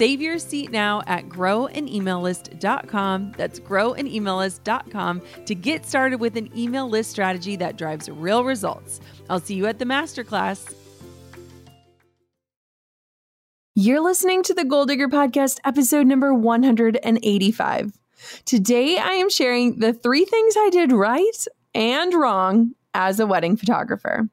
Save your seat now at growanemaillist.com. That's growanemaillist.com to get started with an email list strategy that drives real results. I'll see you at the masterclass. You're listening to the Goal Digger Podcast, episode number 185. Today, I am sharing the three things I did right and wrong as a wedding photographer.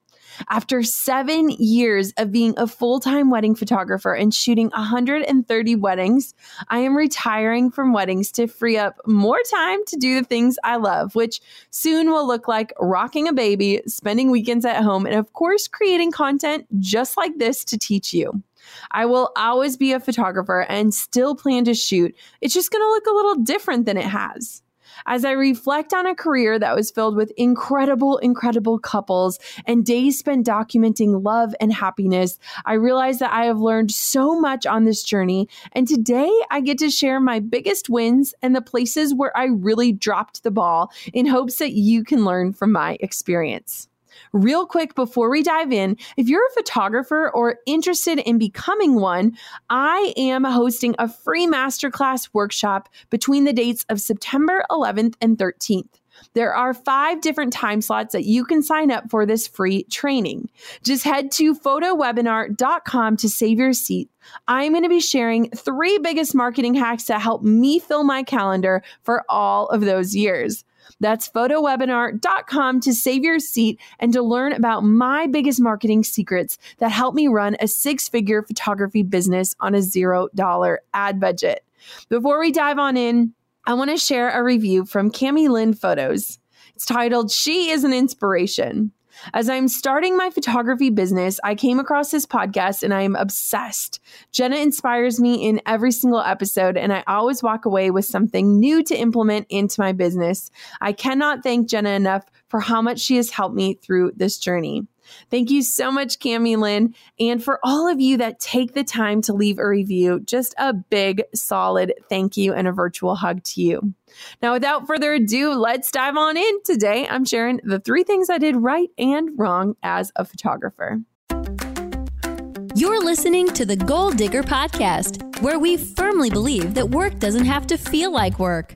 After seven years of being a full time wedding photographer and shooting 130 weddings, I am retiring from weddings to free up more time to do the things I love, which soon will look like rocking a baby, spending weekends at home, and of course, creating content just like this to teach you. I will always be a photographer and still plan to shoot. It's just going to look a little different than it has. As I reflect on a career that was filled with incredible, incredible couples and days spent documenting love and happiness, I realize that I have learned so much on this journey. And today I get to share my biggest wins and the places where I really dropped the ball in hopes that you can learn from my experience. Real quick before we dive in, if you're a photographer or interested in becoming one, I am hosting a free masterclass workshop between the dates of September 11th and 13th. There are five different time slots that you can sign up for this free training. Just head to photowebinar.com to save your seat. I'm going to be sharing three biggest marketing hacks that help me fill my calendar for all of those years. That's photowebinar.com to save your seat and to learn about my biggest marketing secrets that help me run a six figure photography business on a $0 ad budget. Before we dive on in, I want to share a review from Cami Lynn Photos. It's titled She is an Inspiration. As I'm starting my photography business, I came across this podcast and I am obsessed. Jenna inspires me in every single episode, and I always walk away with something new to implement into my business. I cannot thank Jenna enough for how much she has helped me through this journey. Thank you so much, Cami Lynn. And for all of you that take the time to leave a review, just a big, solid thank you and a virtual hug to you. Now, without further ado, let's dive on in. Today, I'm sharing the three things I did right and wrong as a photographer. You're listening to the Goal Digger Podcast, where we firmly believe that work doesn't have to feel like work.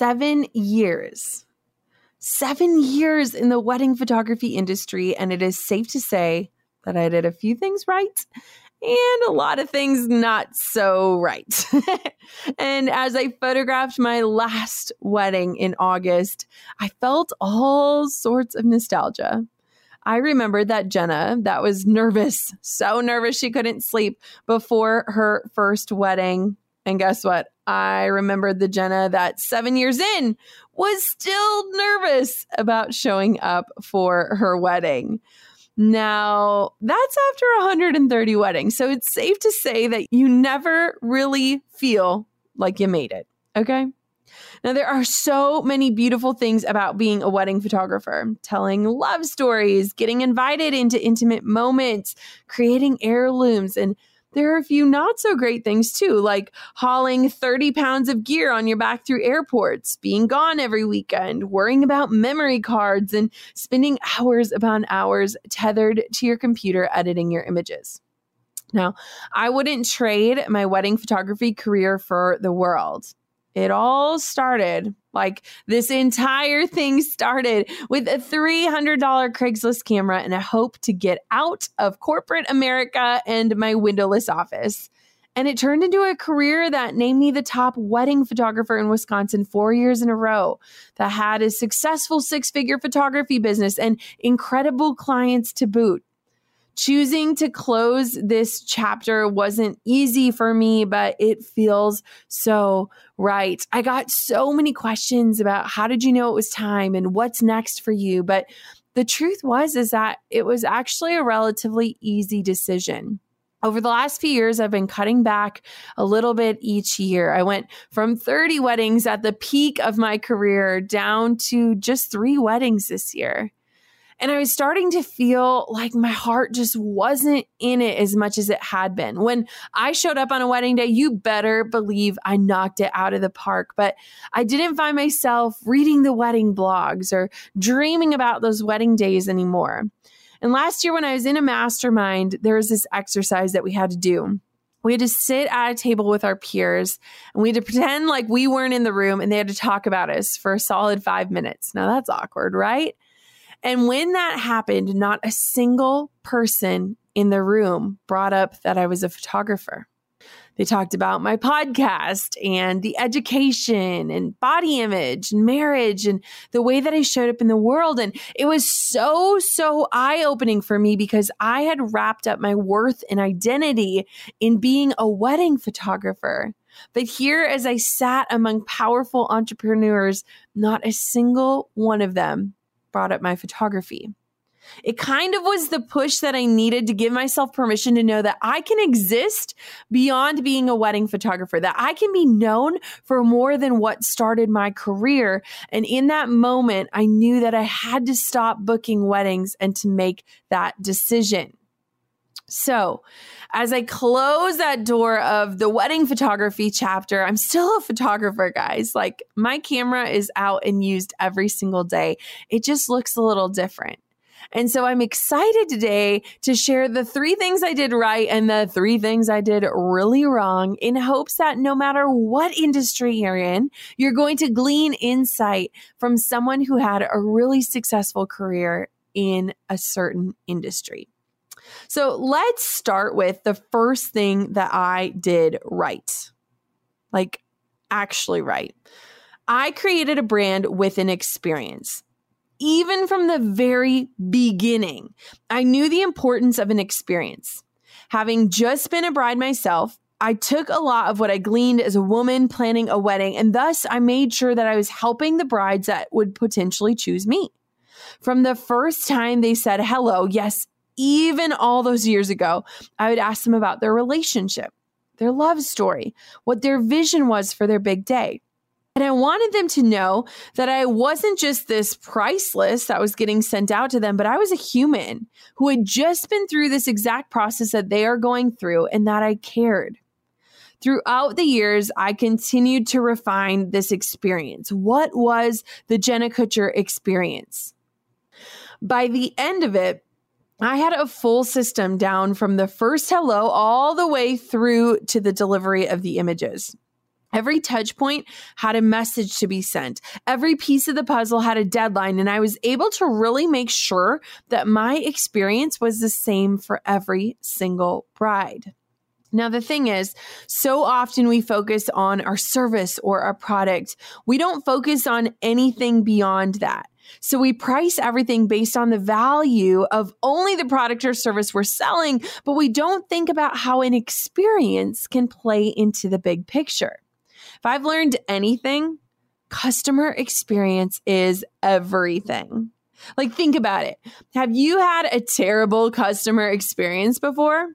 seven years. Seven years in the wedding photography industry. And it is safe to say that I did a few things right and a lot of things not so right. and as I photographed my last wedding in August, I felt all sorts of nostalgia. I remembered that Jenna, that was nervous, so nervous she couldn't sleep before her first wedding. And guess what? I remembered the Jenna that seven years in was still nervous about showing up for her wedding. Now, that's after 130 weddings. So it's safe to say that you never really feel like you made it. Okay. Now, there are so many beautiful things about being a wedding photographer telling love stories, getting invited into intimate moments, creating heirlooms, and there are a few not so great things too, like hauling 30 pounds of gear on your back through airports, being gone every weekend, worrying about memory cards, and spending hours upon hours tethered to your computer editing your images. Now, I wouldn't trade my wedding photography career for the world. It all started like this entire thing started with a $300 Craigslist camera and a hope to get out of corporate America and my windowless office. And it turned into a career that named me the top wedding photographer in Wisconsin four years in a row, that had a successful six figure photography business and incredible clients to boot choosing to close this chapter wasn't easy for me, but it feels so right. I got so many questions about how did you know it was time and what's next for you, but the truth was is that it was actually a relatively easy decision. Over the last few years, I've been cutting back a little bit each year. I went from 30 weddings at the peak of my career down to just three weddings this year. And I was starting to feel like my heart just wasn't in it as much as it had been. When I showed up on a wedding day, you better believe I knocked it out of the park. But I didn't find myself reading the wedding blogs or dreaming about those wedding days anymore. And last year, when I was in a mastermind, there was this exercise that we had to do. We had to sit at a table with our peers and we had to pretend like we weren't in the room and they had to talk about us for a solid five minutes. Now that's awkward, right? And when that happened, not a single person in the room brought up that I was a photographer. They talked about my podcast and the education and body image and marriage and the way that I showed up in the world. And it was so, so eye opening for me because I had wrapped up my worth and identity in being a wedding photographer. But here, as I sat among powerful entrepreneurs, not a single one of them brought up my photography. It kind of was the push that I needed to give myself permission to know that I can exist beyond being a wedding photographer, that I can be known for more than what started my career. And in that moment, I knew that I had to stop booking weddings and to make that decision. So, as I close that door of the wedding photography chapter, I'm still a photographer, guys. Like, my camera is out and used every single day. It just looks a little different. And so I'm excited today to share the three things I did right and the three things I did really wrong in hopes that no matter what industry you're in, you're going to glean insight from someone who had a really successful career in a certain industry. So let's start with the first thing that I did right. Like, actually, right. I created a brand with an experience. Even from the very beginning, I knew the importance of an experience. Having just been a bride myself, I took a lot of what I gleaned as a woman planning a wedding, and thus I made sure that I was helping the brides that would potentially choose me. From the first time they said hello, yes, even all those years ago, I would ask them about their relationship, their love story, what their vision was for their big day. And I wanted them to know that I wasn't just this price list that was getting sent out to them, but I was a human who had just been through this exact process that they are going through and that I cared. Throughout the years, I continued to refine this experience. What was the Jenna Kutcher experience? By the end of it, I had a full system down from the first hello all the way through to the delivery of the images. Every touch point had a message to be sent. Every piece of the puzzle had a deadline, and I was able to really make sure that my experience was the same for every single bride. Now, the thing is, so often we focus on our service or our product. We don't focus on anything beyond that. So we price everything based on the value of only the product or service we're selling, but we don't think about how an experience can play into the big picture. If I've learned anything, customer experience is everything. Like, think about it. Have you had a terrible customer experience before?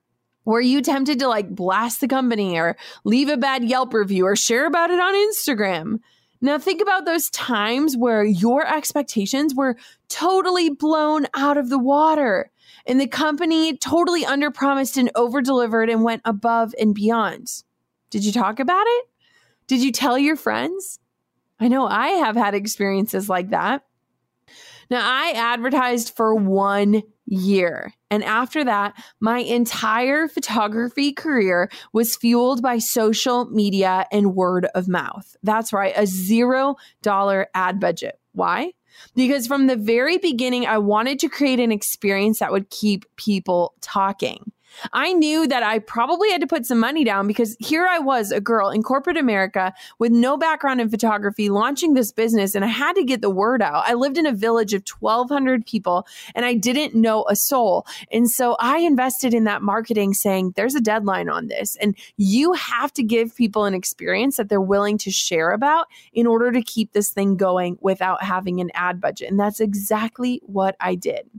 Were you tempted to like blast the company or leave a bad Yelp review or share about it on Instagram? Now, think about those times where your expectations were totally blown out of the water and the company totally underpromised and overdelivered and went above and beyond. Did you talk about it? Did you tell your friends? I know I have had experiences like that. Now, I advertised for one year. And after that, my entire photography career was fueled by social media and word of mouth. That's right, a zero dollar ad budget. Why? Because from the very beginning, I wanted to create an experience that would keep people talking. I knew that I probably had to put some money down because here I was, a girl in corporate America with no background in photography, launching this business, and I had to get the word out. I lived in a village of 1,200 people and I didn't know a soul. And so I invested in that marketing saying, there's a deadline on this. And you have to give people an experience that they're willing to share about in order to keep this thing going without having an ad budget. And that's exactly what I did.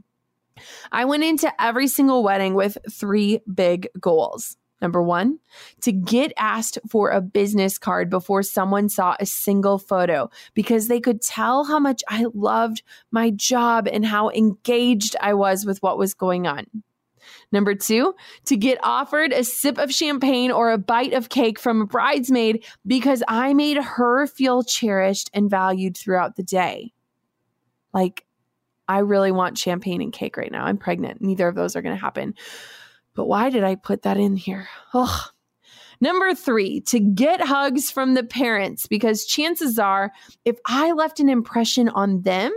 I went into every single wedding with three big goals. Number one, to get asked for a business card before someone saw a single photo because they could tell how much I loved my job and how engaged I was with what was going on. Number two, to get offered a sip of champagne or a bite of cake from a bridesmaid because I made her feel cherished and valued throughout the day. Like, I really want champagne and cake right now. I'm pregnant. Neither of those are going to happen. But why did I put that in here? Oh. Number three, to get hugs from the parents, because chances are, if I left an impression on them,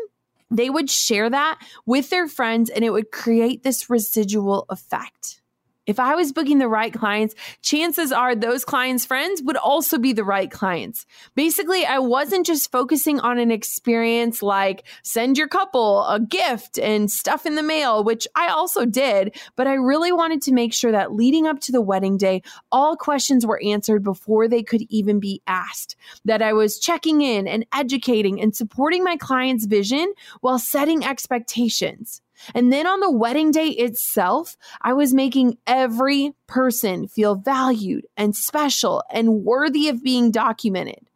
they would share that with their friends and it would create this residual effect. If I was booking the right clients, chances are those clients' friends would also be the right clients. Basically, I wasn't just focusing on an experience like send your couple a gift and stuff in the mail, which I also did, but I really wanted to make sure that leading up to the wedding day, all questions were answered before they could even be asked. That I was checking in and educating and supporting my client's vision while setting expectations. And then on the wedding day itself, I was making every person feel valued and special and worthy of being documented.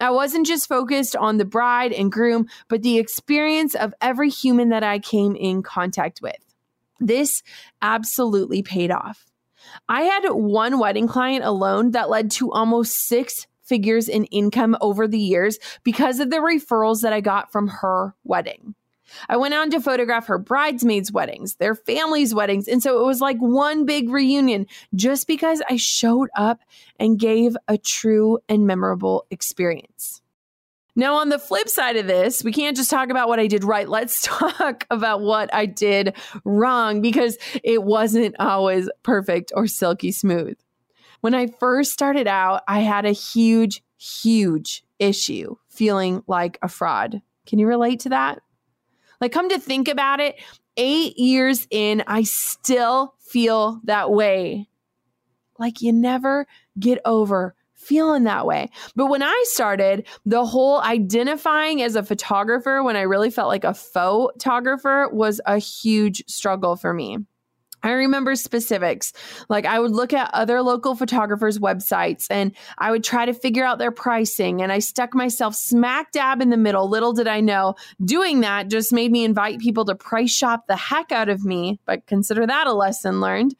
I wasn't just focused on the bride and groom, but the experience of every human that I came in contact with. This absolutely paid off. I had one wedding client alone that led to almost six figures in income over the years because of the referrals that I got from her wedding. I went on to photograph her bridesmaids' weddings, their families' weddings. And so it was like one big reunion just because I showed up and gave a true and memorable experience. Now, on the flip side of this, we can't just talk about what I did right. Let's talk about what I did wrong because it wasn't always perfect or silky smooth. When I first started out, I had a huge, huge issue feeling like a fraud. Can you relate to that? Like, come to think about it, eight years in, I still feel that way. Like, you never get over feeling that way. But when I started, the whole identifying as a photographer, when I really felt like a photographer, was a huge struggle for me. I remember specifics. Like I would look at other local photographers' websites and I would try to figure out their pricing. And I stuck myself smack dab in the middle. Little did I know, doing that just made me invite people to price shop the heck out of me. But consider that a lesson learned.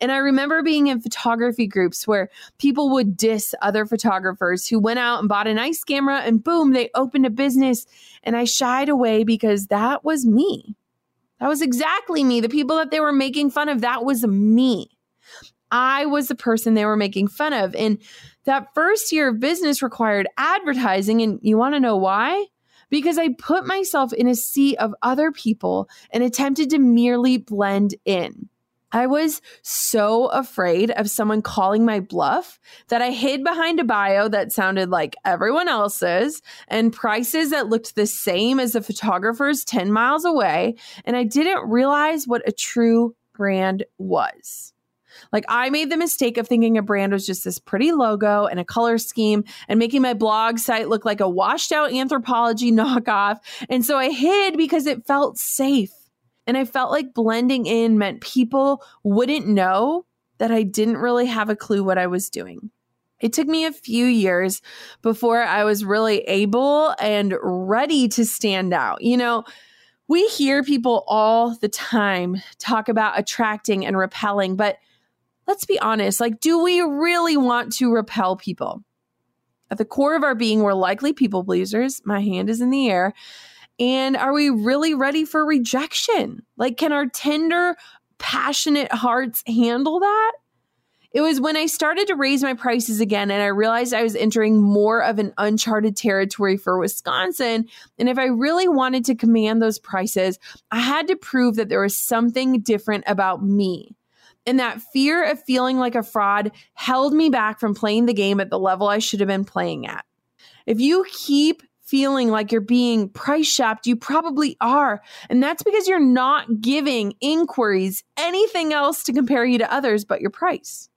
And I remember being in photography groups where people would diss other photographers who went out and bought a nice camera and boom, they opened a business. And I shied away because that was me. That was exactly me. The people that they were making fun of, that was me. I was the person they were making fun of. And that first year of business required advertising. And you want to know why? Because I put myself in a sea of other people and attempted to merely blend in. I was so afraid of someone calling my bluff that I hid behind a bio that sounded like everyone else's and prices that looked the same as the photographer's 10 miles away. And I didn't realize what a true brand was. Like I made the mistake of thinking a brand was just this pretty logo and a color scheme and making my blog site look like a washed out Anthropologie knockoff. And so I hid because it felt safe. And I felt like blending in meant people wouldn't know that I didn't really have a clue what I was doing. It took me a few years before I was really able and ready to stand out. You know, we hear people all the time talk about attracting and repelling, but let's be honest like, do we really want to repel people? At the core of our being, we're likely people pleasers. My hand is in the air. And are we really ready for rejection? Like, can our tender, passionate hearts handle that? It was when I started to raise my prices again and I realized I was entering more of an uncharted territory for Wisconsin. And if I really wanted to command those prices, I had to prove that there was something different about me. And that fear of feeling like a fraud held me back from playing the game at the level I should have been playing at. If you keep feeling like you're being price shopped, you probably are. And that's because you're not giving inquiries anything else to compare you to others but your price.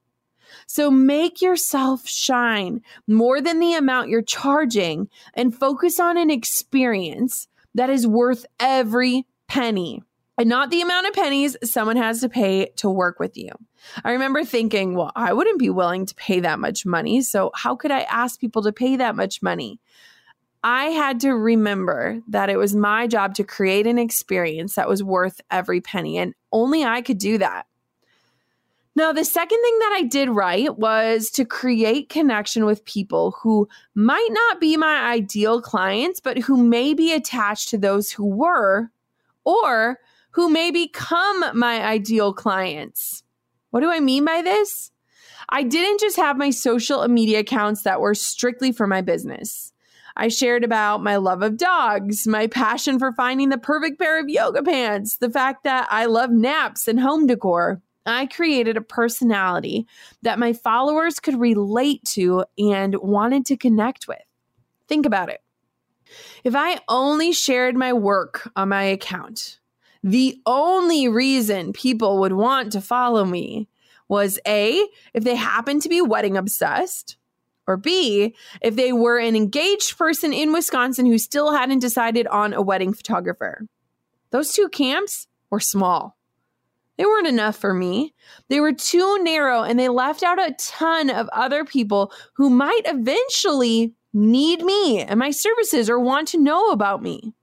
So make yourself shine more than the amount you're charging and focus on an experience that is worth every penny and not the amount of pennies someone has to pay to work with you. I remember thinking, well, I wouldn't be willing to pay that much money. So, how could I ask people to pay that much money? I had to remember that it was my job to create an experience that was worth every penny, and only I could do that. Now, the second thing that I did right was to create connection with people who might not be my ideal clients, but who may be attached to those who were, or who may become my ideal clients. What do I mean by this? I didn't just have my social media accounts that were strictly for my business. I shared about my love of dogs, my passion for finding the perfect pair of yoga pants, the fact that I love naps and home decor. I created a personality that my followers could relate to and wanted to connect with. Think about it. If I only shared my work on my account, the only reason people would want to follow me was A, if they happen to be wedding obsessed, or B, if they were an engaged person in Wisconsin who still hadn't decided on a wedding photographer. Those two camps were small. They weren't enough for me. They were too narrow and they left out a ton of other people who might eventually need me and my services or want to know about me.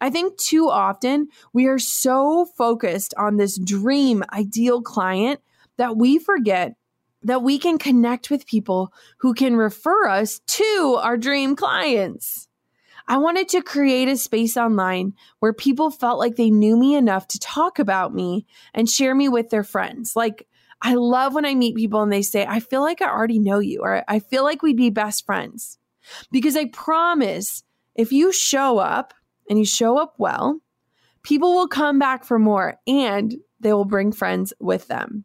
I think too often we are so focused on this dream ideal client that we forget that we can connect with people who can refer us to our dream clients. I wanted to create a space online where people felt like they knew me enough to talk about me and share me with their friends. Like, I love when I meet people and they say, I feel like I already know you, or I feel like we'd be best friends. Because I promise if you show up and you show up well, people will come back for more and they will bring friends with them.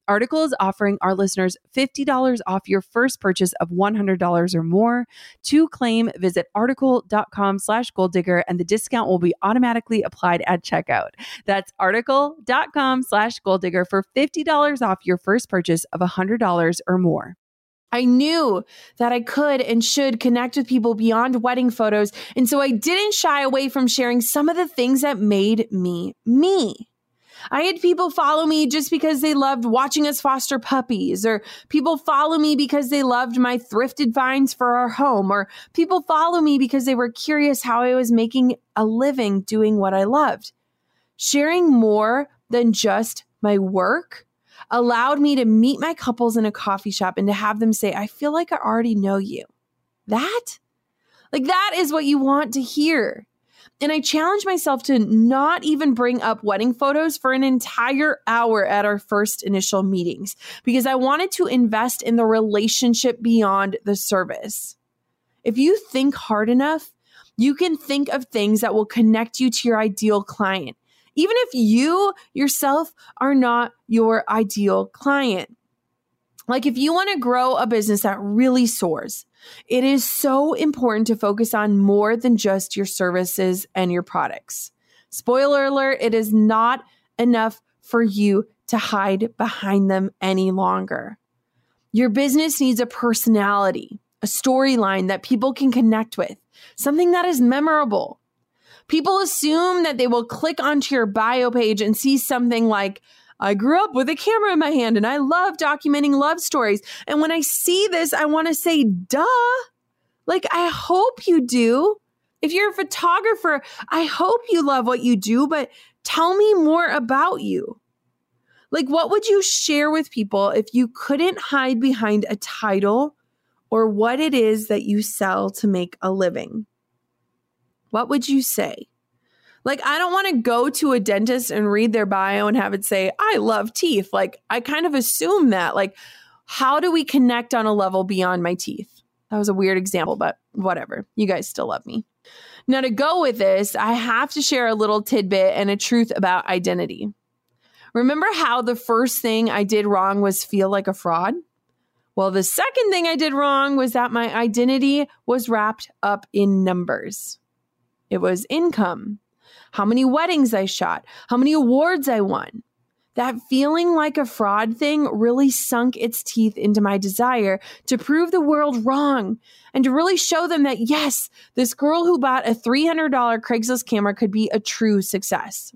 Article is offering our listeners $50 off your first purchase of $100 or more. To claim, visit article.com slash goal digger and the discount will be automatically applied at checkout. That's article.com slash goal digger for $50 off your first purchase of $100 or more. I knew that I could and should connect with people beyond wedding photos. And so I didn't shy away from sharing some of the things that made me me. I had people follow me just because they loved watching us foster puppies, or people follow me because they loved my thrifted finds for our home, or people follow me because they were curious how I was making a living doing what I loved. Sharing more than just my work allowed me to meet my couples in a coffee shop and to have them say, I feel like I already know you. That? Like, that is what you want to hear. And I challenged myself to not even bring up wedding photos for an entire hour at our first initial meetings because I wanted to invest in the relationship beyond the service. If you think hard enough, you can think of things that will connect you to your ideal client, even if you yourself are not your ideal client. Like if you want to grow a business that really soars, it is so important to focus on more than just your services and your products. Spoiler alert, it is not enough for you to hide behind them any longer. Your business needs a personality, a storyline that people can connect with, something that is memorable. People assume that they will click onto your bio page and see something like, I grew up with a camera in my hand and I love documenting love stories. And when I see this, I want to say, duh. Like, I hope you do. If you're a photographer, I hope you love what you do, but tell me more about you. Like, what would you share with people if you couldn't hide behind a title or what it is that you sell to make a living? What would you say? Like, I don't want to go to a dentist and read their bio and have it say, I love teeth. Like, I kind of assume that. Like, how do we connect on a level beyond my teeth? That was a weird example, but whatever. You guys still love me. Now, to go with this, I have to share a little tidbit and a truth about identity. Remember how the first thing I did wrong was feel like a fraud? Well, the second thing I did wrong was that my identity was wrapped up in numbers. It was income, how many weddings I shot, how many awards I won. That feeling like a fraud thing really sunk its teeth into my desire to prove the world wrong and to really show them that, yes, this girl who bought a $300 Craigslist camera could be a true success.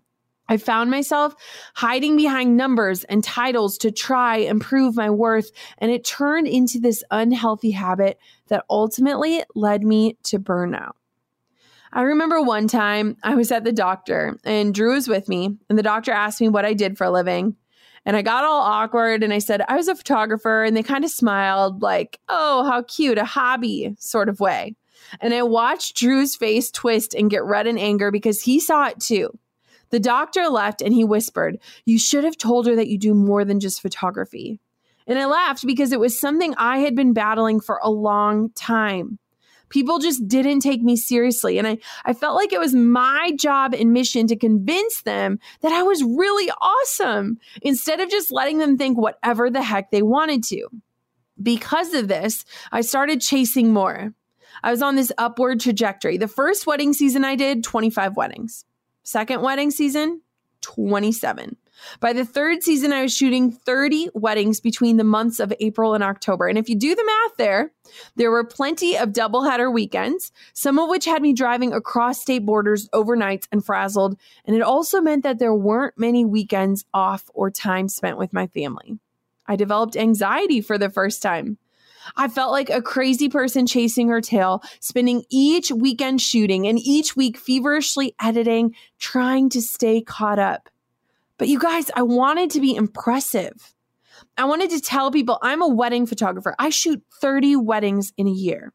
I found myself hiding behind numbers and titles to try and prove my worth, and it turned into this unhealthy habit that ultimately led me to burnout. I remember one time I was at the doctor and Drew was with me, and the doctor asked me what I did for a living. And I got all awkward and I said, I was a photographer. And they kind of smiled, like, oh, how cute, a hobby sort of way. And I watched Drew's face twist and get red in anger because he saw it too. The doctor left and he whispered, You should have told her that you do more than just photography. And I laughed because it was something I had been battling for a long time. People just didn't take me seriously. And I, I felt like it was my job and mission to convince them that I was really awesome instead of just letting them think whatever the heck they wanted to. Because of this, I started chasing more. I was on this upward trajectory. The first wedding season I did, 25 weddings. Second wedding season, 27. By the third season, I was shooting 30 weddings between the months of April and October. And if you do the math there, there were plenty of doubleheader weekends, some of which had me driving across state borders overnights and frazzled. And it also meant that there weren't many weekends off or time spent with my family. I developed anxiety for the first time. I felt like a crazy person chasing her tail, spending each weekend shooting and each week feverishly editing, trying to stay caught up. But you guys, I wanted to be impressive. I wanted to tell people I'm a wedding photographer. I shoot 30 weddings in a year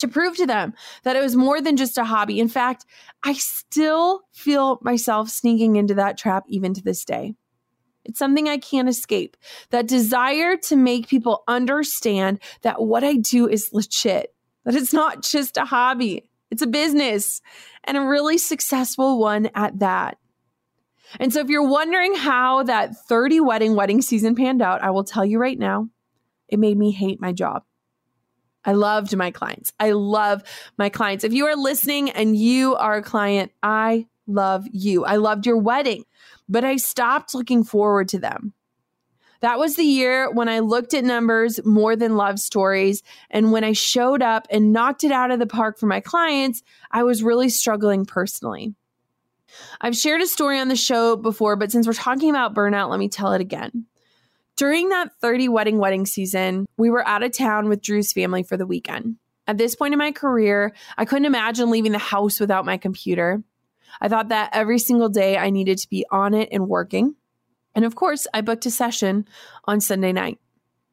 to prove to them that it was more than just a hobby. In fact, I still feel myself sneaking into that trap even to this day. It's something I can't escape. That desire to make people understand that what I do is legit, that it's not just a hobby, it's a business and a really successful one at that. And so, if you're wondering how that 30 wedding wedding season panned out, I will tell you right now, it made me hate my job. I loved my clients. I love my clients. If you are listening and you are a client, I love you. I loved your wedding, but I stopped looking forward to them. That was the year when I looked at numbers more than love stories. And when I showed up and knocked it out of the park for my clients, I was really struggling personally. I've shared a story on the show before, but since we're talking about burnout, let me tell it again. During that 30 wedding wedding season, we were out of town with Drew's family for the weekend. At this point in my career, I couldn't imagine leaving the house without my computer. I thought that every single day I needed to be on it and working. And of course, I booked a session on Sunday night.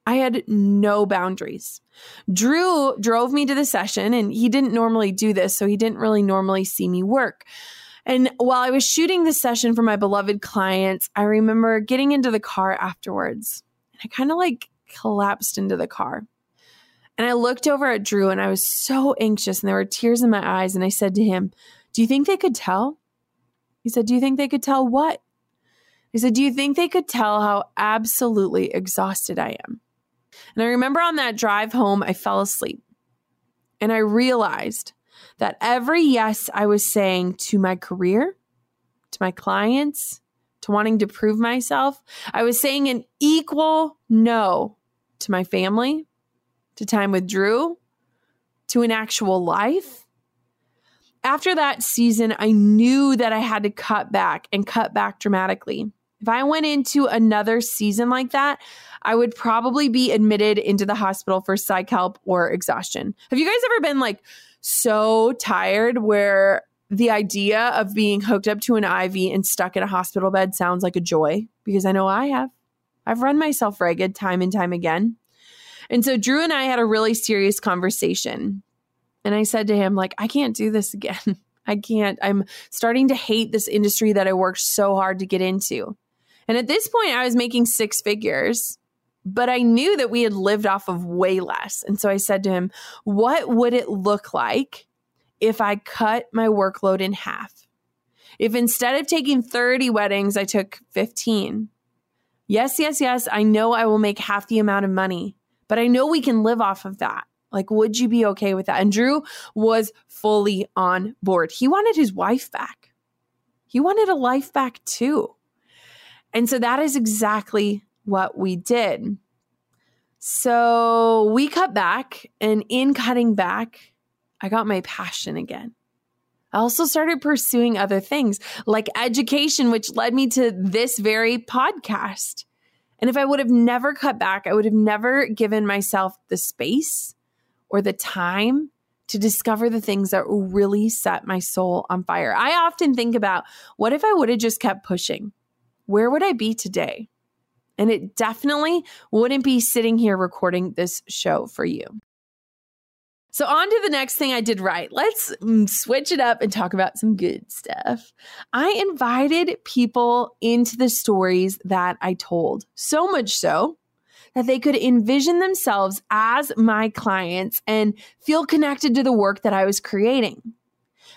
I had no boundaries. Drew drove me to the session, and he didn't normally do this, so he didn't really normally see me work. And while I was shooting this session for my beloved clients, I remember getting into the car afterwards. And I kind of like collapsed into the car. And I looked over at Drew and I was so anxious and there were tears in my eyes. And I said to him, Do you think they could tell? He said, Do you think they could tell what? He said, Do you think they could tell how absolutely exhausted I am? And I remember on that drive home, I fell asleep and I realized that every yes I was saying to my career, to my clients, to wanting to prove myself, I was saying an equal no to my family, to time with Drew, to an actual life. After that season, I knew that I had to cut back and cut back dramatically. If I went into another season like that, I would probably be admitted into the hospital for psych help or exhaustion. Have you guys ever been like so tired where the idea of being hooked up to an IV and stuck in a hospital bed sounds like a joy because I know I have. I've run myself ragged time and time again. And so Drew and I had a really serious conversation. And I said to him, like, I can't do this again. I can't. I'm starting to hate this industry that I worked so hard to get into. And at this point, I was making six figures but I knew that we had lived off of way less. And so I said to him, What would it look like if I cut my workload in half? If instead of taking 30 weddings, I took 15. Yes, yes, yes, I know I will make half the amount of money, but I know we can live off of that. Like, would you be okay with that? And Drew was fully on board. He wanted his wife back, he wanted a life back too. And so that is exactly what we did. So we cut back, and in cutting back, I got my passion again. I also started pursuing other things like education, which led me to this very podcast. And if I would have never cut back, I would have never given myself the space or the time to discover the things that really set my soul on fire. I often think about what if I would have just kept pushing? Where would I be today? And it definitely wouldn't be sitting here recording this show for you. So, on to the next thing I did right. Let's mm, switch it up and talk about some good stuff. I invited people into the stories that I told, so much so that they could envision themselves as my clients and feel connected to the work that I was creating.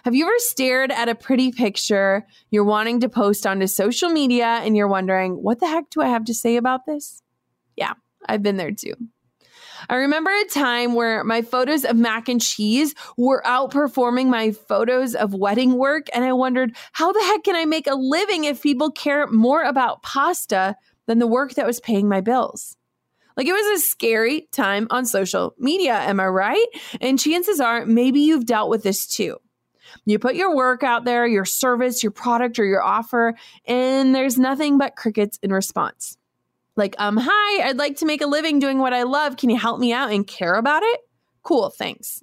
Have you ever stared at a pretty picture you're wanting to post onto social media and you're wondering, what the heck do I have to say about this? Yeah, I've been there too. I remember a time where my photos of mac and cheese were outperforming my photos of wedding work. And I wondered, how the heck can I make a living if people care more about pasta than the work that was paying my bills? Like it was a scary time on social media, am I right? And chances are maybe you've dealt with this too. You put your work out there, your service, your product, or your offer, and there's nothing but crickets in response. Like, um, hi, I'd like to make a living doing what I love. Can you help me out and care about it? Cool, thanks.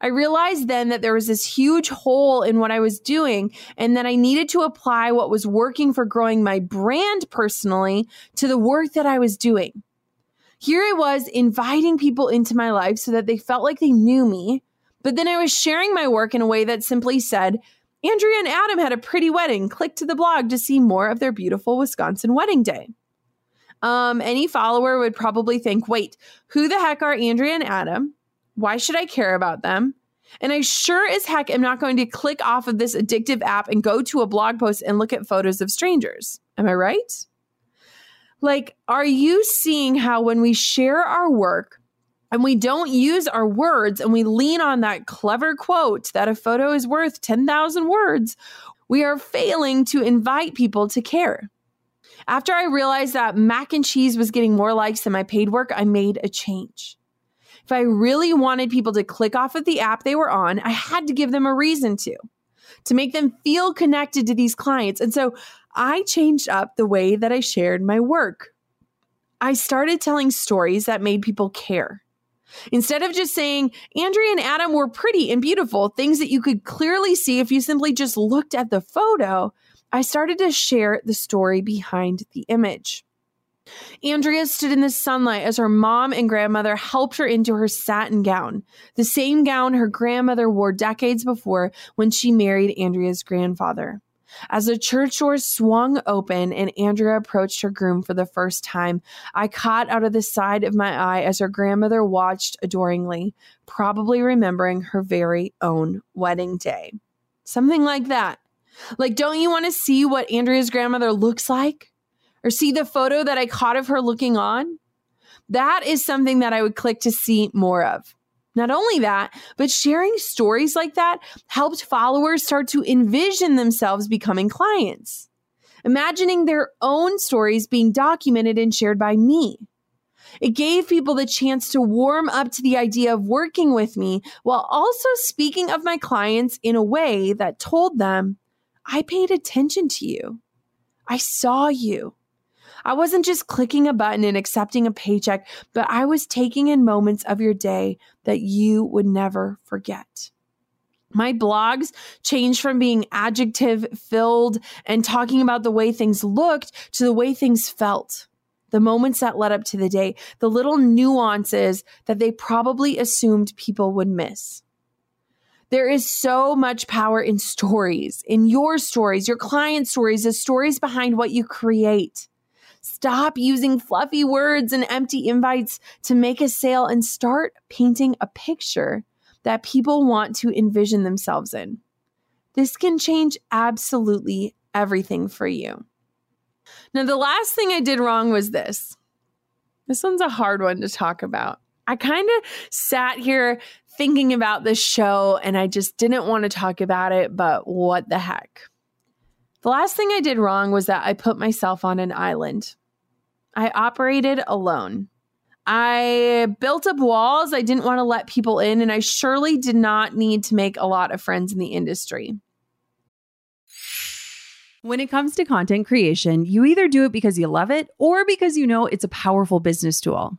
I realized then that there was this huge hole in what I was doing and that I needed to apply what was working for growing my brand personally to the work that I was doing. Here I was inviting people into my life so that they felt like they knew me, but then I was sharing my work in a way that simply said, Andrea and Adam had a pretty wedding. Click to the blog to see more of their beautiful Wisconsin wedding day um, any follower would probably think, wait, who the heck are Andrea and Adam? Why should I care about them? And I sure as heck am not going to click off of this addictive app and go to a blog post and look at photos of strangers. Am I right? Like, are you seeing how when we share our work and we don't use our words and we lean on that clever quote that a photo is worth 10,000 words, we are failing to invite people to care. After I realized that mac and cheese was getting more likes than my paid work, I made a change. If I really wanted people to click off of the app they were on, I had to give them a reason to, to make them feel connected to these clients. And so I changed up the way that I shared my work. I started telling stories that made people care. Instead of just saying, Andrea and Adam were pretty and beautiful, things that you could clearly see if you simply just looked at the photo, I started to share the story behind the image. Andrea stood in the sunlight as her mom and grandmother helped her into her satin gown, the same gown her grandmother wore decades before when she married Andrea's grandfather. As the church doors swung open and Andrea approached her groom for the first time, I caught out of the side of my eye as her grandmother watched adoringly, probably remembering her very own wedding day. Something like that. Like, don't you want to see what Andrea's grandmother looks like? Or see the photo that I caught of her looking on? That is something that I would click to see more of. Not only that, but sharing stories like that helped followers start to envision themselves becoming clients, imagining their own stories being documented and shared by me. It gave people the chance to warm up to the idea of working with me while also speaking of my clients in a way that told them I paid attention to you. I saw you. I wasn't just clicking a button and accepting a paycheck, but I was taking in moments of your day that you would never forget. My blogs changed from being adjective filled and talking about the way things looked to the way things felt. The moments that led up to the day, the little nuances that they probably assumed people would miss. There is so much power in stories, in your stories, your client stories, the stories behind what you create. Stop using fluffy words and empty invites to make a sale and start painting a picture that people want to envision themselves in. This can change absolutely everything for you. Now, the last thing I did wrong was this. This one's a hard one to talk about. I kind of sat here thinking about this show and I just didn't want to talk about it, but what the heck. The last thing I did wrong was that I put myself on an island. I operated alone. I built up walls I didn't want to let people in, and I surely did not need to make a lot of friends in the industry. When it comes to content creation, you either do it because you love it or because you know it's a powerful business tool.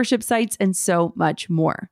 membership sites, and so much more.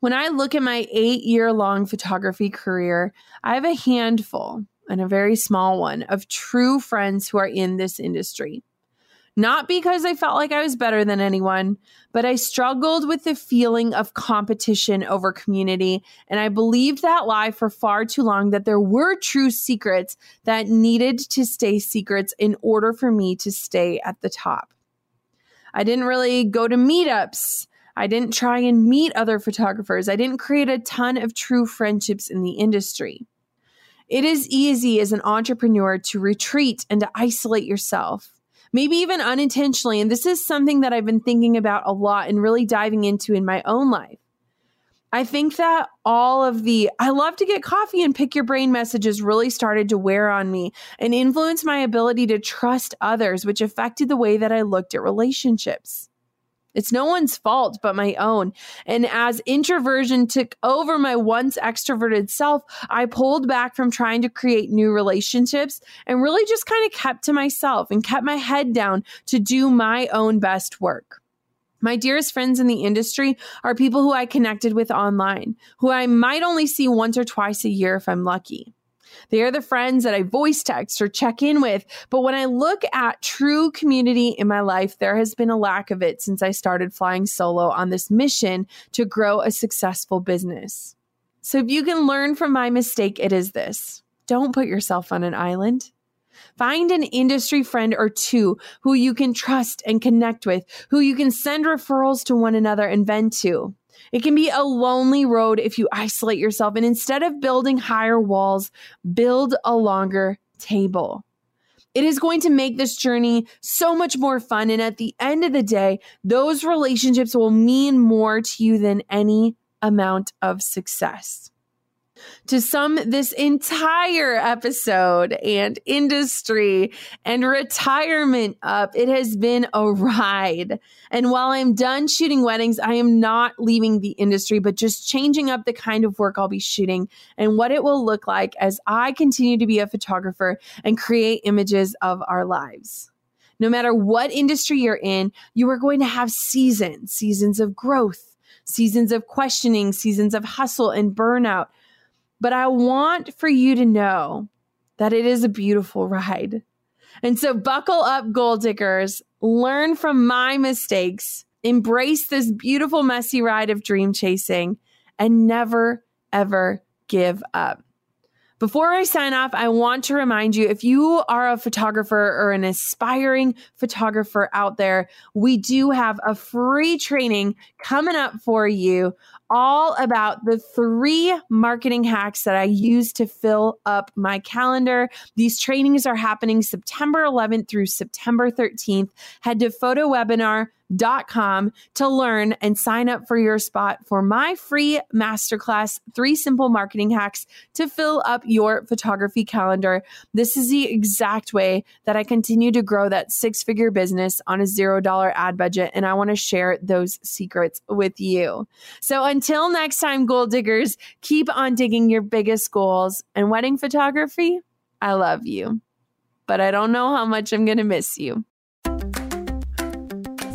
When I look at my eight year long photography career, I have a handful and a very small one of true friends who are in this industry. Not because I felt like I was better than anyone, but I struggled with the feeling of competition over community. And I believed that lie for far too long that there were true secrets that needed to stay secrets in order for me to stay at the top. I didn't really go to meetups. I didn't try and meet other photographers. I didn't create a ton of true friendships in the industry. It is easy as an entrepreneur to retreat and to isolate yourself, maybe even unintentionally. And this is something that I've been thinking about a lot and really diving into in my own life. I think that all of the I love to get coffee and pick your brain messages really started to wear on me and influence my ability to trust others, which affected the way that I looked at relationships. It's no one's fault but my own. And as introversion took over my once extroverted self, I pulled back from trying to create new relationships and really just kind of kept to myself and kept my head down to do my own best work. My dearest friends in the industry are people who I connected with online, who I might only see once or twice a year if I'm lucky. They are the friends that I voice text or check in with. But when I look at true community in my life, there has been a lack of it since I started flying solo on this mission to grow a successful business. So if you can learn from my mistake, it is this don't put yourself on an island. Find an industry friend or two who you can trust and connect with, who you can send referrals to one another and vent to. It can be a lonely road if you isolate yourself. And instead of building higher walls, build a longer table. It is going to make this journey so much more fun. And at the end of the day, those relationships will mean more to you than any amount of success to sum this entire episode and industry and retirement up, it has been a ride. And while I'm done shooting weddings, I am not leaving the industry, but just changing up the kind of work I'll be shooting and what it will look like as I continue to be a photographer and create images of our lives. No matter what industry you're in, you are going to have seasons, seasons of growth, seasons of questioning, seasons of hustle and burnout but I want for you to know that it is a beautiful ride. And so, buckle up, goal diggers, learn from my mistakes, embrace this beautiful, messy ride of dream chasing, and never, ever give up. Before I sign off, I want to remind you if you are a photographer or an aspiring photographer out there, we do have a free training coming up for you all about the three marketing hacks that I use to fill up my calendar. These trainings are happening September 11th through September 13th. Head to photowebinar com to learn and sign up for your spot for my free masterclass three simple marketing hacks to fill up your photography calendar. This is the exact way that I continue to grow that six figure business on a zero dollar ad budget. And I want to share those secrets with you. So until next time, goal diggers, keep on digging your biggest goals and wedding photography. I love you, but I don't know how much I'm going to miss you.